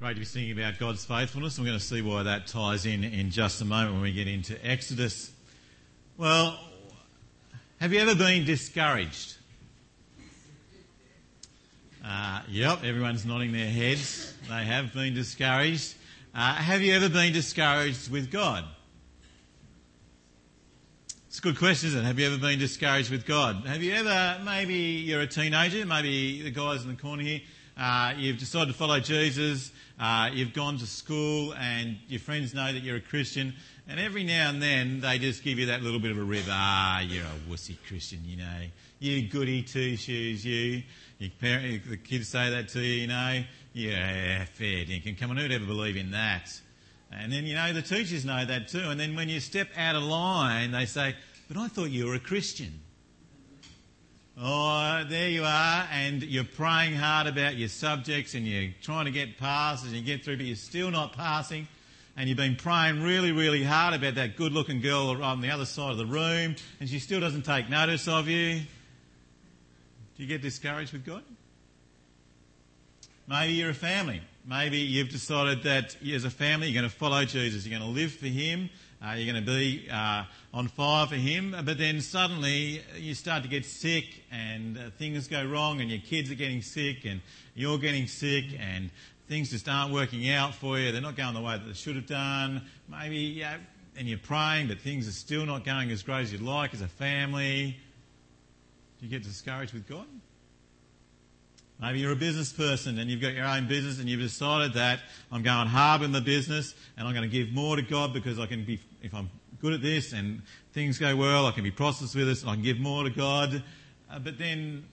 Great to be thinking about God's faithfulness. We're going to see why that ties in in just a moment when we get into Exodus. Well, have you ever been discouraged? Uh, yep, everyone's nodding their heads. They have been discouraged. Uh, have you ever been discouraged with God? It's a good question, isn't it? Have you ever been discouraged with God? Have you ever, maybe you're a teenager, maybe the guys in the corner here, uh, you've decided to follow Jesus, uh, you've gone to school and your friends know that you're a Christian, and every now and then they just give you that little bit of a rib. Ah, you're a wussy Christian, you know. You goody two shoes, you. Your parent, the kids say that to you, you know. Yeah, fair dinkum. Come on, who'd ever believe in that? And then, you know, the teachers know that too. And then when you step out of line, they say, but I thought you were a Christian. Oh, there you are, and you're praying hard about your subjects and you're trying to get passes and you get through, but you're still not passing. And you've been praying really, really hard about that good looking girl on the other side of the room and she still doesn't take notice of you. Do you get discouraged with God? Maybe you're a family. Maybe you've decided that as a family you're going to follow Jesus. You're going to live for Him. Uh, you're going to be uh, on fire for Him. But then suddenly you start to get sick and uh, things go wrong and your kids are getting sick and you're getting sick and things just aren't working out for you. They're not going the way that they should have done. Maybe, yeah, and you're praying, but things are still not going as great as you'd like as a family. Do you get discouraged with God? Maybe you're a business person and you've got your own business and you've decided that I'm going hard in the business and I'm going to give more to God because I can be, if I'm good at this and things go well, I can be prosperous with this and I can give more to God. Uh, but then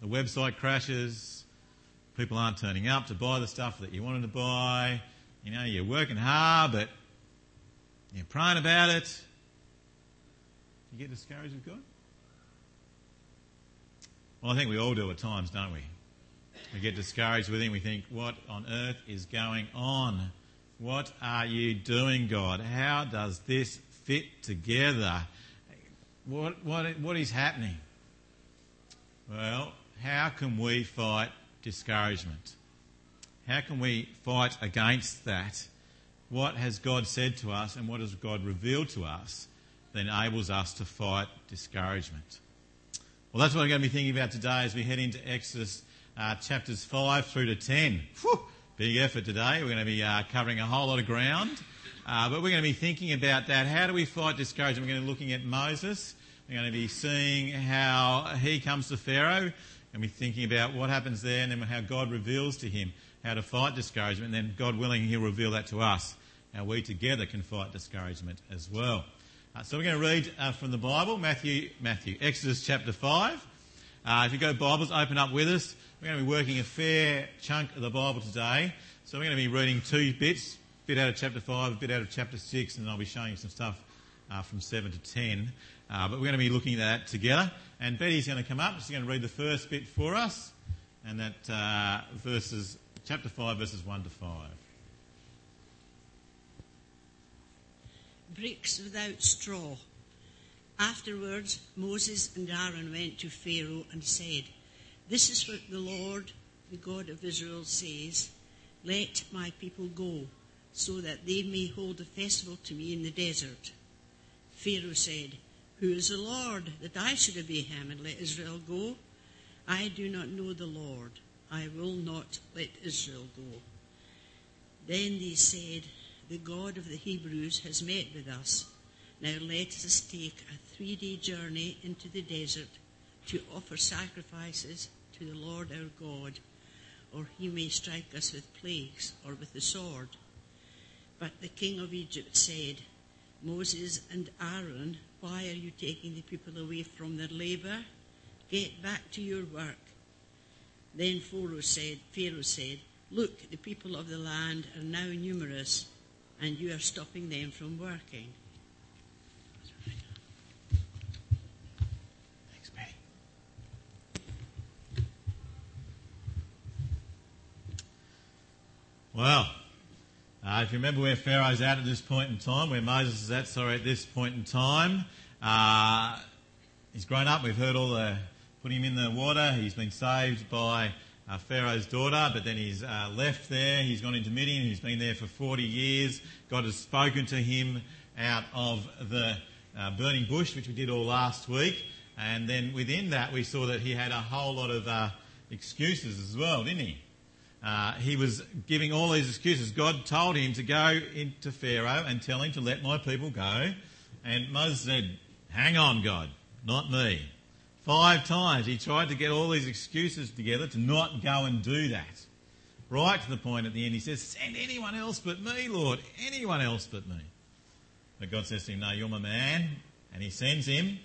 the website crashes, people aren't turning up to buy the stuff that you wanted to buy. You know, you're working hard, but you're praying about it. You get discouraged with God? Well, I think we all do at times, don't we? We get discouraged with Him. We think, what on earth is going on? What are you doing, God? How does this fit together? What, what, what is happening? Well, how can we fight discouragement? How can we fight against that? What has God said to us and what has God revealed to us that enables us to fight discouragement? Well, that's what I'm going to be thinking about today as we head into Exodus uh, chapters 5 through to 10. Whew, big effort today. We're going to be uh, covering a whole lot of ground. Uh, but we're going to be thinking about that. How do we fight discouragement? We're going to be looking at Moses. We're going to be seeing how he comes to Pharaoh and be thinking about what happens there and then how God reveals to him how to fight discouragement. And then, God willing, he'll reveal that to us, how we together can fight discouragement as well. Uh, so we're going to read uh, from the Bible, Matthew, Matthew, Exodus chapter 5. Uh, if you go Bibles, open up with us. We're going to be working a fair chunk of the Bible today. So we're going to be reading two bits, a bit out of chapter 5, a bit out of chapter 6, and I'll be showing you some stuff uh, from 7 to 10. Uh, but we're going to be looking at that together. And Betty's going to come up. She's going to read the first bit for us. And that uh, verses, chapter 5, verses 1 to 5. bricks without straw. Afterwards, Moses and Aaron went to Pharaoh and said, This is what the Lord, the God of Israel, says Let my people go, so that they may hold a festival to me in the desert. Pharaoh said, Who is the Lord, that I should obey him and let Israel go? I do not know the Lord. I will not let Israel go. Then they said, the God of the Hebrews has met with us. Now let us take a three day journey into the desert to offer sacrifices to the Lord our God, or he may strike us with plagues or with the sword. But the king of Egypt said, Moses and Aaron, why are you taking the people away from their labor? Get back to your work. Then Pharaoh said, Pharaoh said, Look, the people of the land are now numerous and you are stopping them from working. Thanks, Betty. Well, uh, if you remember where Pharaoh's at at this point in time, where Moses is at, sorry, at this point in time, uh, he's grown up. We've heard all the putting him in the water. He's been saved by uh, Pharaoh's daughter, but then he's uh, left there. He's gone into Midian. He's been there for 40 years. God has spoken to him out of the uh, burning bush, which we did all last week. And then within that, we saw that he had a whole lot of uh, excuses as well, didn't he? Uh, he was giving all these excuses. God told him to go into Pharaoh and tell him to let my people go. And Moses said, Hang on, God, not me. Five times he tried to get all these excuses together to not go and do that. Right to the point at the end, he says, Send anyone else but me, Lord. Anyone else but me. But God says to him, No, you're my man. And he sends him.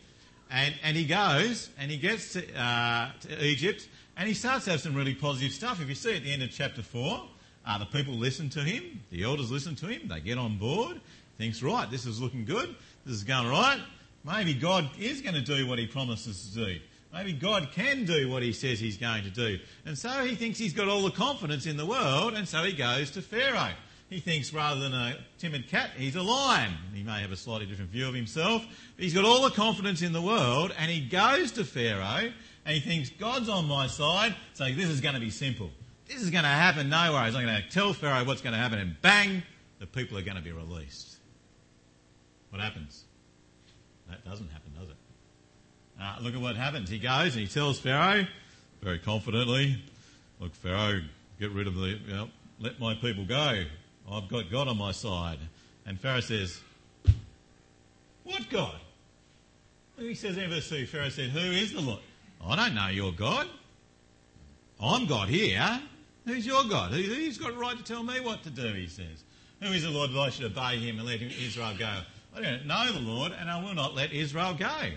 And, and he goes and he gets to, uh, to Egypt and he starts to have some really positive stuff. If you see at the end of chapter 4, uh, the people listen to him, the elders listen to him, they get on board, thinks, right, this is looking good, this is going right. Maybe God is going to do what he promises to do. Maybe God can do what he says he's going to do. And so he thinks he's got all the confidence in the world, and so he goes to Pharaoh. He thinks rather than a timid cat, he's a lion. He may have a slightly different view of himself, but he's got all the confidence in the world, and he goes to Pharaoh, and he thinks, God's on my side, so this is going to be simple. This is going to happen, no worries. I'm going to tell Pharaoh what's going to happen, and bang, the people are going to be released. What happens? That doesn't happen, does it? Uh, look at what happens. He goes and he tells Pharaoh, very confidently, Look, Pharaoh, get rid of the, you know, let my people go. I've got God on my side. And Pharaoh says, What God? He says in verse 2, Pharaoh said, Who is the Lord? I don't know your God. I'm God here. Who's your God? Who, who's got a right to tell me what to do, he says. Who is the Lord that I should obey him and let Israel go? I don't know the Lord and I will not let Israel go.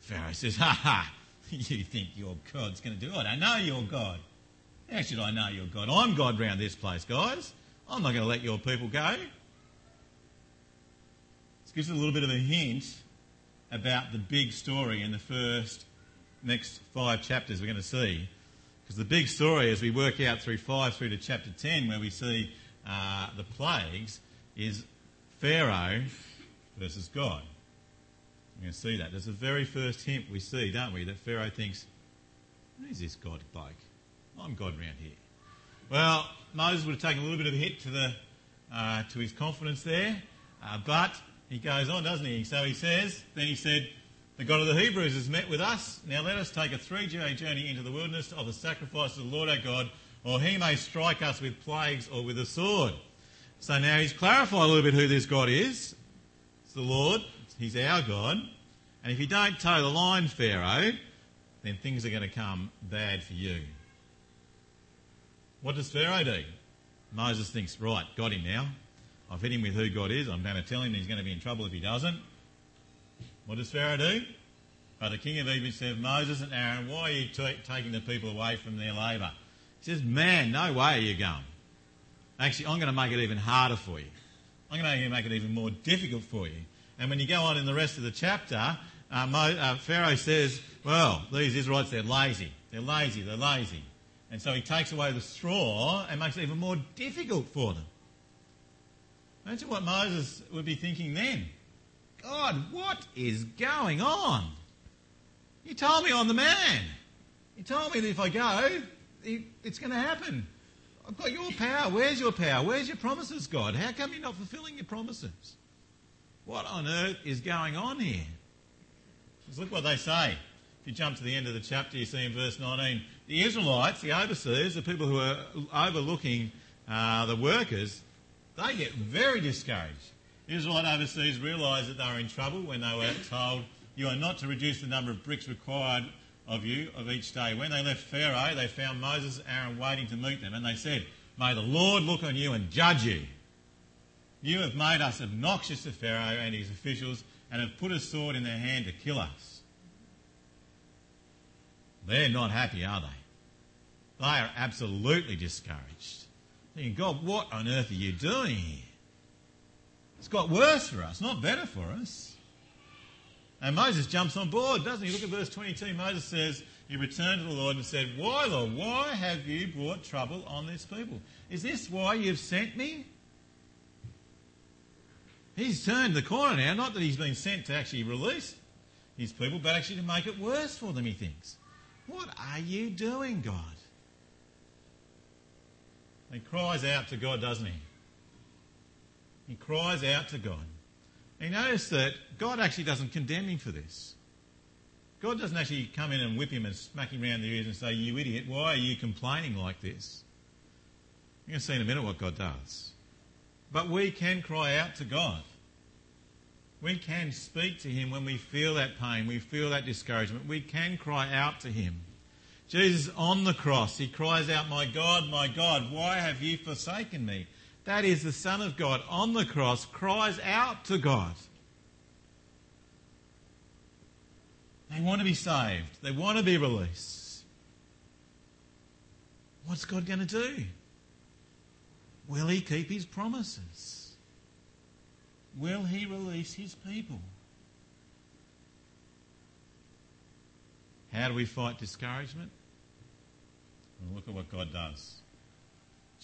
Pharaoh says, Ha ha, you think your God's going to do it. I know your God. How should I know your God? I'm God round this place, guys. I'm not going to let your people go. This gives us a little bit of a hint about the big story in the first next five chapters we're going to see. Because the big story, as we work out through 5 through to chapter 10, where we see uh, the plagues, is Pharaoh versus God. We're going to see that. There's the very first hint we see, don't we, that Pharaoh thinks, who's this God bloke? I'm God round here. Well, Moses would have taken a little bit of a hit to, the, uh, to his confidence there, uh, but he goes on, doesn't he? So he says, then he said, the God of the Hebrews has met with us. Now let us take a three-day journey into the wilderness of the sacrifice of the Lord our God, or he may strike us with plagues or with a sword. So now he's clarified a little bit who this God is. It's the Lord. He's our God. And if you don't toe the line, Pharaoh, then things are going to come bad for you. What does Pharaoh do? Moses thinks, right, got him now. I've hit him with who God is. I'm going to tell him he's going to be in trouble if he doesn't. What does Pharaoh do? But the king of Egypt said, Moses and Aaron, why are you t- taking the people away from their labour? He says, man, no way are you going. Actually, I'm going to make it even harder for you. I'm going to make it even more difficult for you. And when you go on in the rest of the chapter, uh, Mo, uh, Pharaoh says, well, these Israelites, they're lazy. They're lazy, they're lazy. And so he takes away the straw and makes it even more difficult for them. Imagine what Moses would be thinking then. God, what is going on? You told me I'm the man. You told me that if I go, it's going to happen. I've got your power. Where's your power? Where's your promises, God? How come you're not fulfilling your promises? What on earth is going on here? Just look what they say. If you jump to the end of the chapter, you see in verse 19, the Israelites, the overseers, the people who are overlooking uh, the workers, they get very discouraged. The Israelite overseers realised that they were in trouble when they were told, You are not to reduce the number of bricks required of you of each day. When they left Pharaoh, they found Moses and Aaron waiting to meet them, and they said, May the Lord look on you and judge you. You have made us obnoxious to Pharaoh and his officials and have put a sword in their hand to kill us. They're not happy, are they? They are absolutely discouraged. Thinking, God, what on earth are you doing here? It's got worse for us, not better for us. And Moses jumps on board, doesn't he? Look at verse 22. Moses says, He returned to the Lord and said, Why, Lord, why have you brought trouble on this people? Is this why you've sent me? He's turned the corner now, not that he's been sent to actually release his people, but actually to make it worse for them, he thinks. What are you doing, God? He cries out to God, doesn't he? He cries out to God. And you notice that God actually doesn't condemn him for this. God doesn't actually come in and whip him and smack him around the ears and say, You idiot, why are you complaining like this? You're going to see in a minute what God does. But we can cry out to God. We can speak to Him when we feel that pain, we feel that discouragement. We can cry out to Him. Jesus on the cross, He cries out, My God, my God, why have you forsaken me? That is the Son of God on the cross cries out to God. They want to be saved. They want to be released. What's God going to do? Will he keep his promises? Will he release his people? How do we fight discouragement? Well, look at what God does.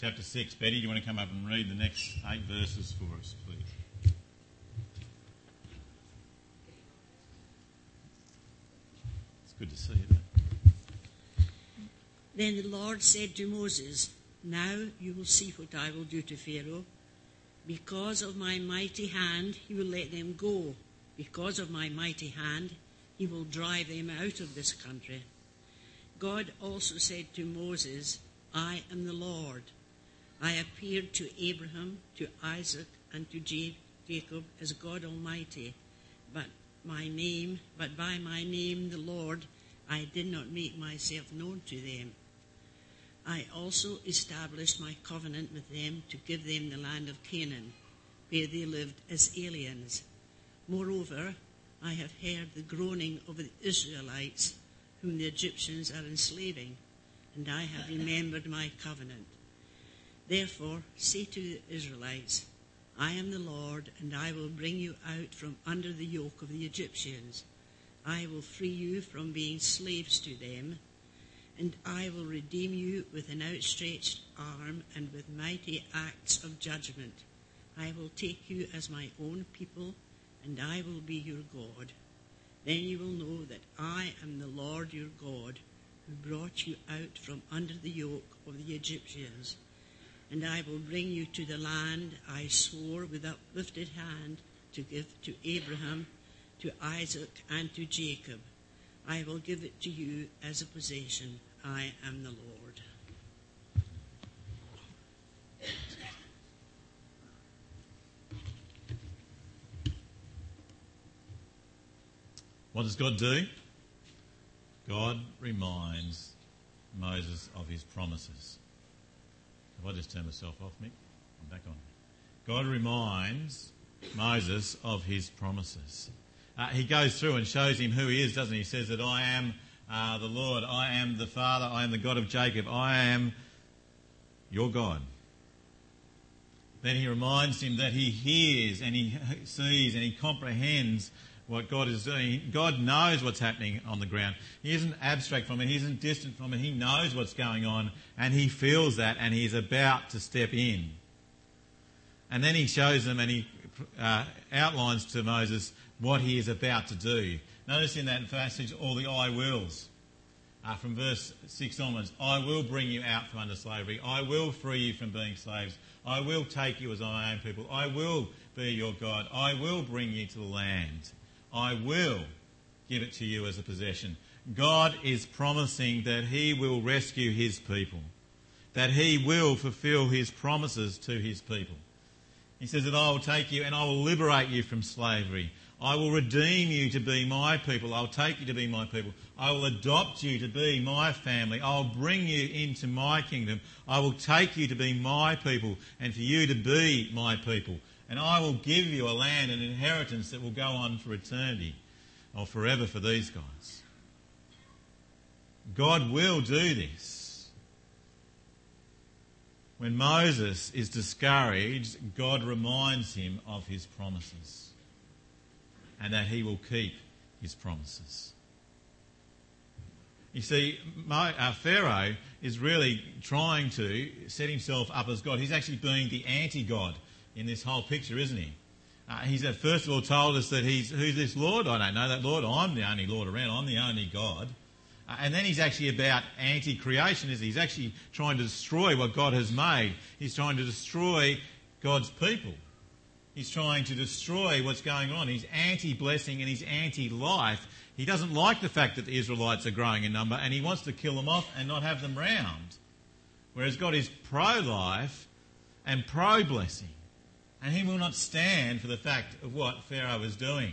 Chapter 6. Betty, do you want to come up and read the next eight verses for us, please? It's good to see you. Then the Lord said to Moses, Now you will see what I will do to Pharaoh. Because of my mighty hand, he will let them go. Because of my mighty hand, he will drive them out of this country. God also said to Moses, I am the Lord. I appeared to Abraham, to Isaac, and to Jacob as God Almighty, but my name, but by my name, the Lord, I did not make myself known to them. I also established my covenant with them to give them the land of Canaan, where they lived as aliens. Moreover, I have heard the groaning of the Israelites, whom the Egyptians are enslaving, and I have remembered my covenant. Therefore, say to the Israelites, I am the Lord, and I will bring you out from under the yoke of the Egyptians. I will free you from being slaves to them, and I will redeem you with an outstretched arm and with mighty acts of judgment. I will take you as my own people, and I will be your God. Then you will know that I am the Lord your God, who brought you out from under the yoke of the Egyptians and I will bring you to the land I swore with uplifted hand to give to Abraham, to Isaac, and to Jacob. I will give it to you as a possession. I am the Lord. What does God do? God reminds Moses of his promises. If I just turn myself off, Mick, I'm back on. God reminds Moses of his promises. Uh, he goes through and shows him who he is, doesn't he? He says that I am uh, the Lord, I am the Father, I am the God of Jacob, I am your God. Then he reminds him that he hears and he sees and he comprehends what God is doing. God knows what's happening on the ground. He isn't abstract from it. He isn't distant from it. He knows what's going on and he feels that and he's about to step in. And then he shows them and he uh, outlines to Moses what he is about to do. Notice in that passage all the I wills. Uh, from verse 6 onwards, I will bring you out from under slavery. I will free you from being slaves. I will take you as my own people. I will be your God. I will bring you to the land. I will give it to you as a possession. God is promising that He will rescue His people, that He will fulfill His promises to His people. He says that I will take you and I will liberate you from slavery. I will redeem you to be my people. I'll take you to be my people. I will adopt you to be my family. I'll bring you into my kingdom. I will take you to be my people and for you to be my people and I will give you a land, an inheritance that will go on for eternity or forever for these guys. God will do this. When Moses is discouraged, God reminds him of his promises and that he will keep his promises. You see, uh, Pharaoh is really trying to set himself up as God. He's actually being the anti God in this whole picture, isn't he? Uh, he's at first of all told us that he's who's this Lord? I don't know that Lord. I'm the only Lord around. I'm the only God. Uh, and then he's actually about anti creationism. He's actually trying to destroy what God has made. He's trying to destroy God's people. He's trying to destroy what's going on. He's anti blessing and he's anti life. He doesn't like the fact that the Israelites are growing in number and he wants to kill them off and not have them round. Whereas God is pro life and pro blessing. And he will not stand for the fact of what Pharaoh is doing.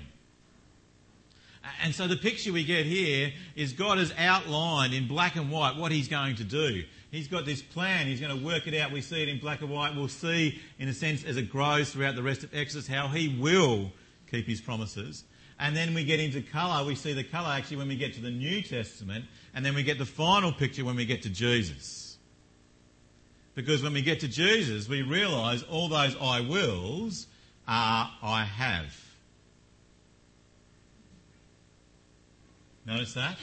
And so the picture we get here is God has outlined in black and white what he's going to do. He's got this plan. He's going to work it out. We see it in black and white. We'll see, in a sense, as it grows throughout the rest of Exodus, how he will keep his promises. And then we get into colour. We see the colour actually when we get to the New Testament. And then we get the final picture when we get to Jesus. Because when we get to Jesus, we realise all those I wills are I have. Notice that?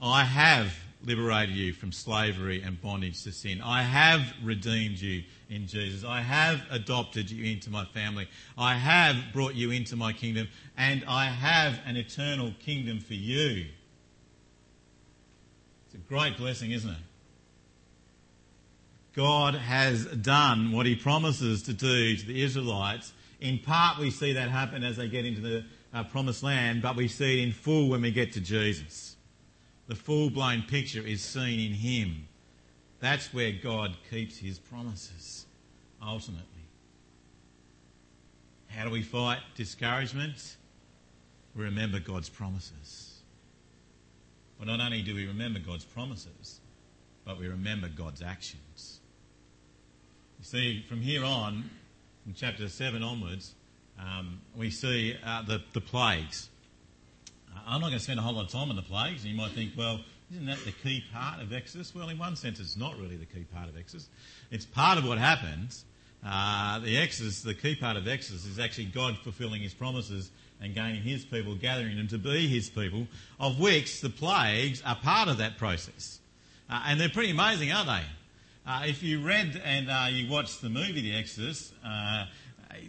I have liberated you from slavery and bondage to sin. I have redeemed you in Jesus. I have adopted you into my family. I have brought you into my kingdom, and I have an eternal kingdom for you. It's a great blessing, isn't it? God has done what he promises to do to the Israelites. In part, we see that happen as they get into the uh, promised land, but we see it in full when we get to Jesus. The full blown picture is seen in Him. That's where God keeps His promises, ultimately. How do we fight discouragement? We remember God's promises. Well, not only do we remember God's promises, but we remember God's actions. You see, from here on, from chapter 7 onwards, um, we see uh, the, the plagues. Uh, I'm not going to spend a whole lot of time on the plagues, and you might think, well, isn't that the key part of Exodus? Well, in one sense, it's not really the key part of Exodus. It's part of what happens. Uh, the Exodus, the key part of Exodus, is actually God fulfilling His promises and gaining His people, gathering them to be His people, of which the plagues are part of that process. Uh, and they're pretty amazing, aren't they? Uh, if you read and uh, you watched the movie The Exodus, uh,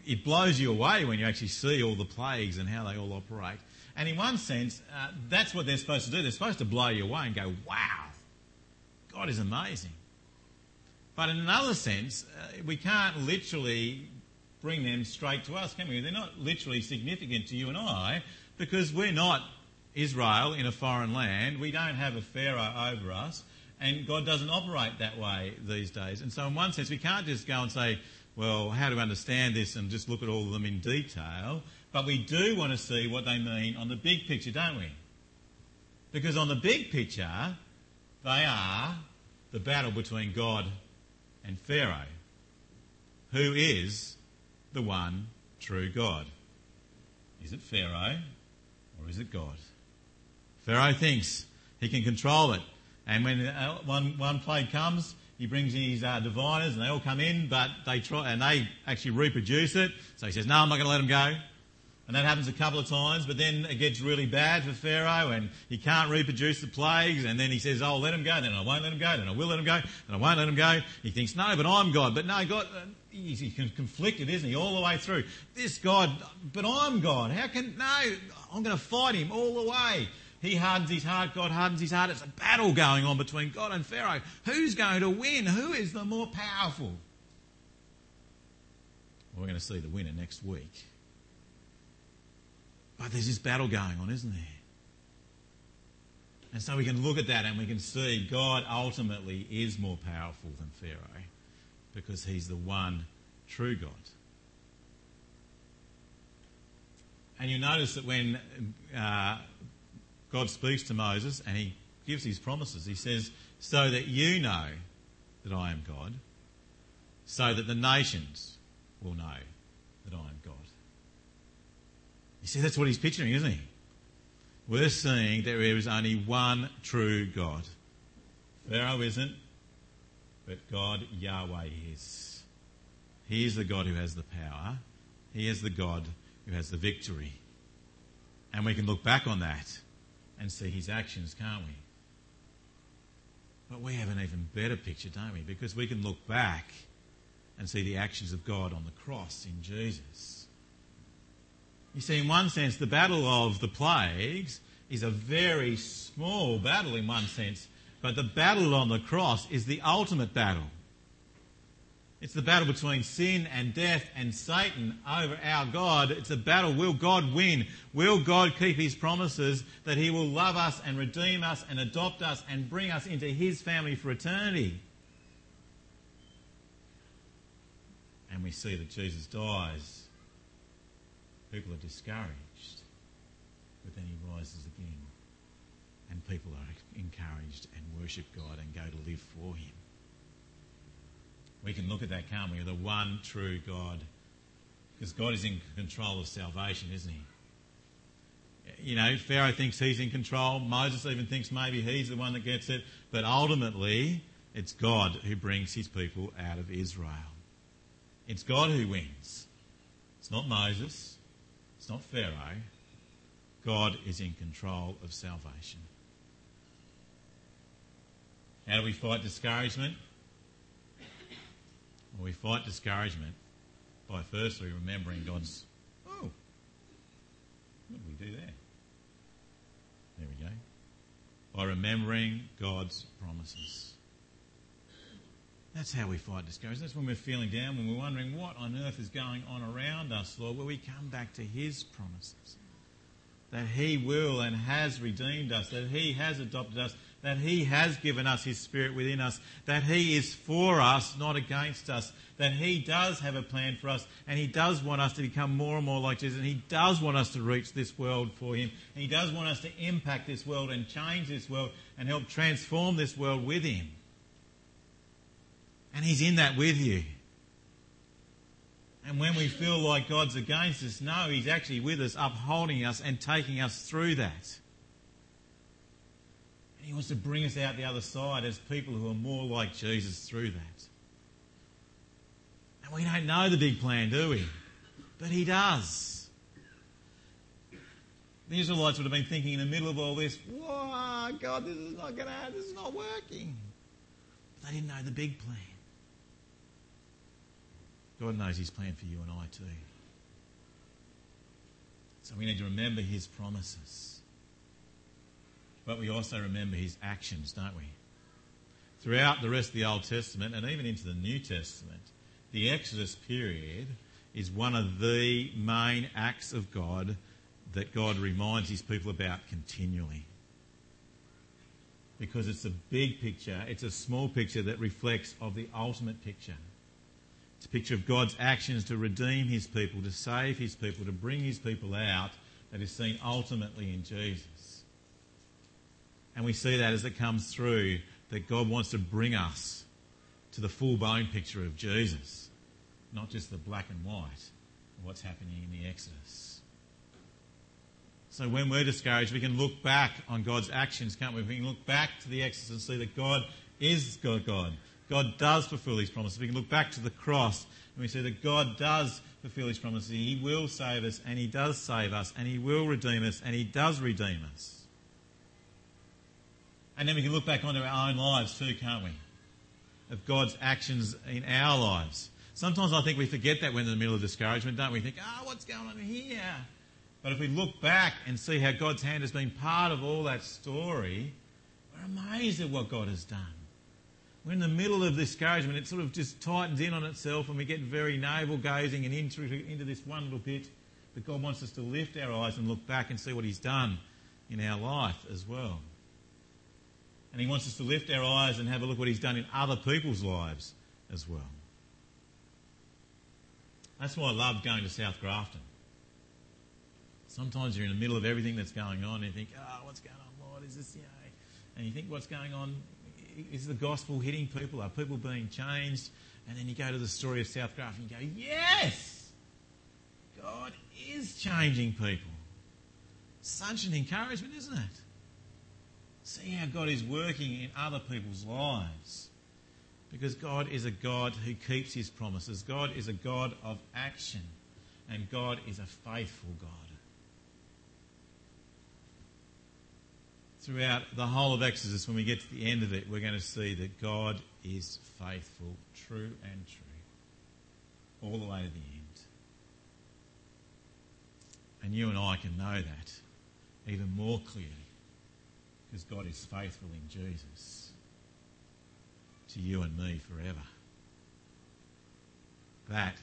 it blows you away when you actually see all the plagues and how they all operate. And in one sense, uh, that's what they're supposed to do. They're supposed to blow you away and go, wow, God is amazing. But in another sense, uh, we can't literally bring them straight to us, can we? They're not literally significant to you and I because we're not Israel in a foreign land. We don't have a Pharaoh over us. And God doesn't operate that way these days. And so, in one sense, we can't just go and say, well, how to understand this and just look at all of them in detail. But we do want to see what they mean on the big picture, don't we? Because on the big picture, they are the battle between God and Pharaoh, who is the one true God. Is it Pharaoh or is it God? Pharaoh thinks he can control it. And when uh, one, one plague comes, he brings in his uh, diviners and they all come in, but they try and they actually reproduce it. So he says, "No, I'm not going to let them go." And that happens a couple of times, but then it gets really bad for Pharaoh and he can't reproduce the plagues. And then he says, Oh, let him go. Then I won't let him go. Then I will let him go. Then I won't let him go. He thinks, No, but I'm God. But no, God, uh, he's, he's conflicted, isn't he? All the way through. This God, but I'm God. How can, no, I'm going to fight him all the way. He hardens his heart, God hardens his heart. It's a battle going on between God and Pharaoh. Who's going to win? Who is the more powerful? Well, we're going to see the winner next week. But there's this battle going on, isn't there? And so we can look at that and we can see God ultimately is more powerful than Pharaoh because he's the one true God. And you notice that when uh, God speaks to Moses and he gives his promises. He says, So that you know that I am God, so that the nations will know that I am God. You see, that's what he's picturing, isn't he? We're seeing that there is only one true God. Pharaoh isn't, but God, Yahweh, is. He is the God who has the power. He is the God who has the victory. And we can look back on that and see his actions, can't we? But we have an even better picture, don't we? Because we can look back and see the actions of God on the cross in Jesus. You see, in one sense, the battle of the plagues is a very small battle in one sense, but the battle on the cross is the ultimate battle. It's the battle between sin and death and Satan over our God. It's a battle. Will God win? Will God keep his promises that he will love us and redeem us and adopt us and bring us into his family for eternity? And we see that Jesus dies. People are discouraged, but then he rises again. And people are encouraged and worship God and go to live for him. We can look at that, can't we? The one true God. Because God is in control of salvation, isn't he? You know, Pharaoh thinks he's in control. Moses even thinks maybe he's the one that gets it. But ultimately, it's God who brings his people out of Israel. It's God who wins. It's not Moses. It's not Pharaoh. God is in control of salvation. How do we fight discouragement? We fight discouragement by firstly remembering God's. Oh, what did we do there? There we go. By remembering God's promises. That's how we fight discouragement. That's when we're feeling down, when we're wondering what on earth is going on around us, Lord, where we come back to His promises. That He will and has redeemed us, that He has adopted us, that He has given us His Spirit within us, that He is for us, not against us, that He does have a plan for us, and He does want us to become more and more like Jesus, and He does want us to reach this world for Him, and He does want us to impact this world and change this world and help transform this world with Him. And He's in that with you. And when we feel like God's against us, no, He's actually with us, upholding us and taking us through that. He wants to bring us out the other side as people who are more like Jesus through that. And we don't know the big plan, do we? But He does. The Israelites would have been thinking in the middle of all this, "Whoa, God, this is not going to, this is not working." But they didn't know the big plan. God knows His plan for you and I too. So we need to remember His promises. But we also remember his actions, don't we? Throughout the rest of the Old Testament and even into the New Testament, the Exodus period is one of the main acts of God that God reminds his people about continually. Because it's a big picture, it's a small picture that reflects of the ultimate picture. It's a picture of God's actions to redeem his people, to save his people, to bring his people out that is seen ultimately in Jesus. And we see that as it comes through that God wants to bring us to the full bone picture of Jesus, not just the black and white of what's happening in the Exodus. So when we're discouraged, we can look back on God's actions, can't we? We can look back to the Exodus and see that God is God. God. God does fulfill his promises. We can look back to the cross and we see that God does fulfill his promises. He will save us and he does save us and he will redeem us and he does redeem us. And then we can look back onto our own lives too, can't we? Of God's actions in our lives. Sometimes I think we forget that when we're in the middle of discouragement, don't we? Think, oh, what's going on here? But if we look back and see how God's hand has been part of all that story, we're amazed at what God has done. We're in the middle of discouragement. It sort of just tightens in on itself and we get very navel gazing and into, into this one little bit. But God wants us to lift our eyes and look back and see what He's done in our life as well. And he wants us to lift our eyes and have a look what he's done in other people's lives as well. That's why I love going to South Grafton. Sometimes you're in the middle of everything that's going on and you think, oh, what's going on, Lord? Is this, you know, and you think what's going on? Is the gospel hitting people? Are people being changed? And then you go to the story of South Grafton and you go, yes! God is changing people. Such an encouragement, isn't it? See how God is working in other people's lives. Because God is a God who keeps his promises. God is a God of action. And God is a faithful God. Throughout the whole of Exodus, when we get to the end of it, we're going to see that God is faithful, true and true, all the way to the end. And you and I can know that even more clearly because God is faithful in Jesus to you and me forever. That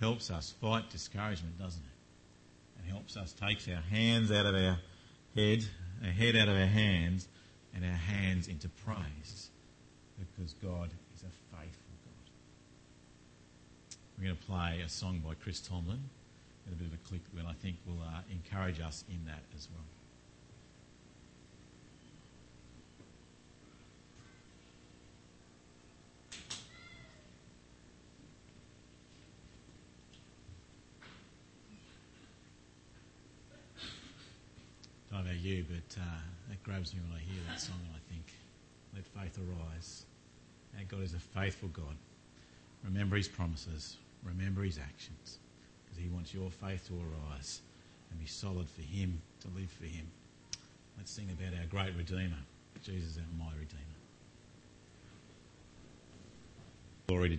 helps us fight discouragement, doesn't it? And helps us take our hands out of our head, our head out of our hands, and our hands into praise because God is a faithful God. We're going to play a song by Chris Tomlin and a bit of a click that I think will uh, encourage us in that as well. You, but uh, that grabs me when I hear that song and I think, let faith arise. Our God is a faithful God. Remember his promises. Remember his actions. Because he wants your faith to arise and be solid for him, to live for him. Let's sing about our great Redeemer. Jesus, our my Redeemer. Glory to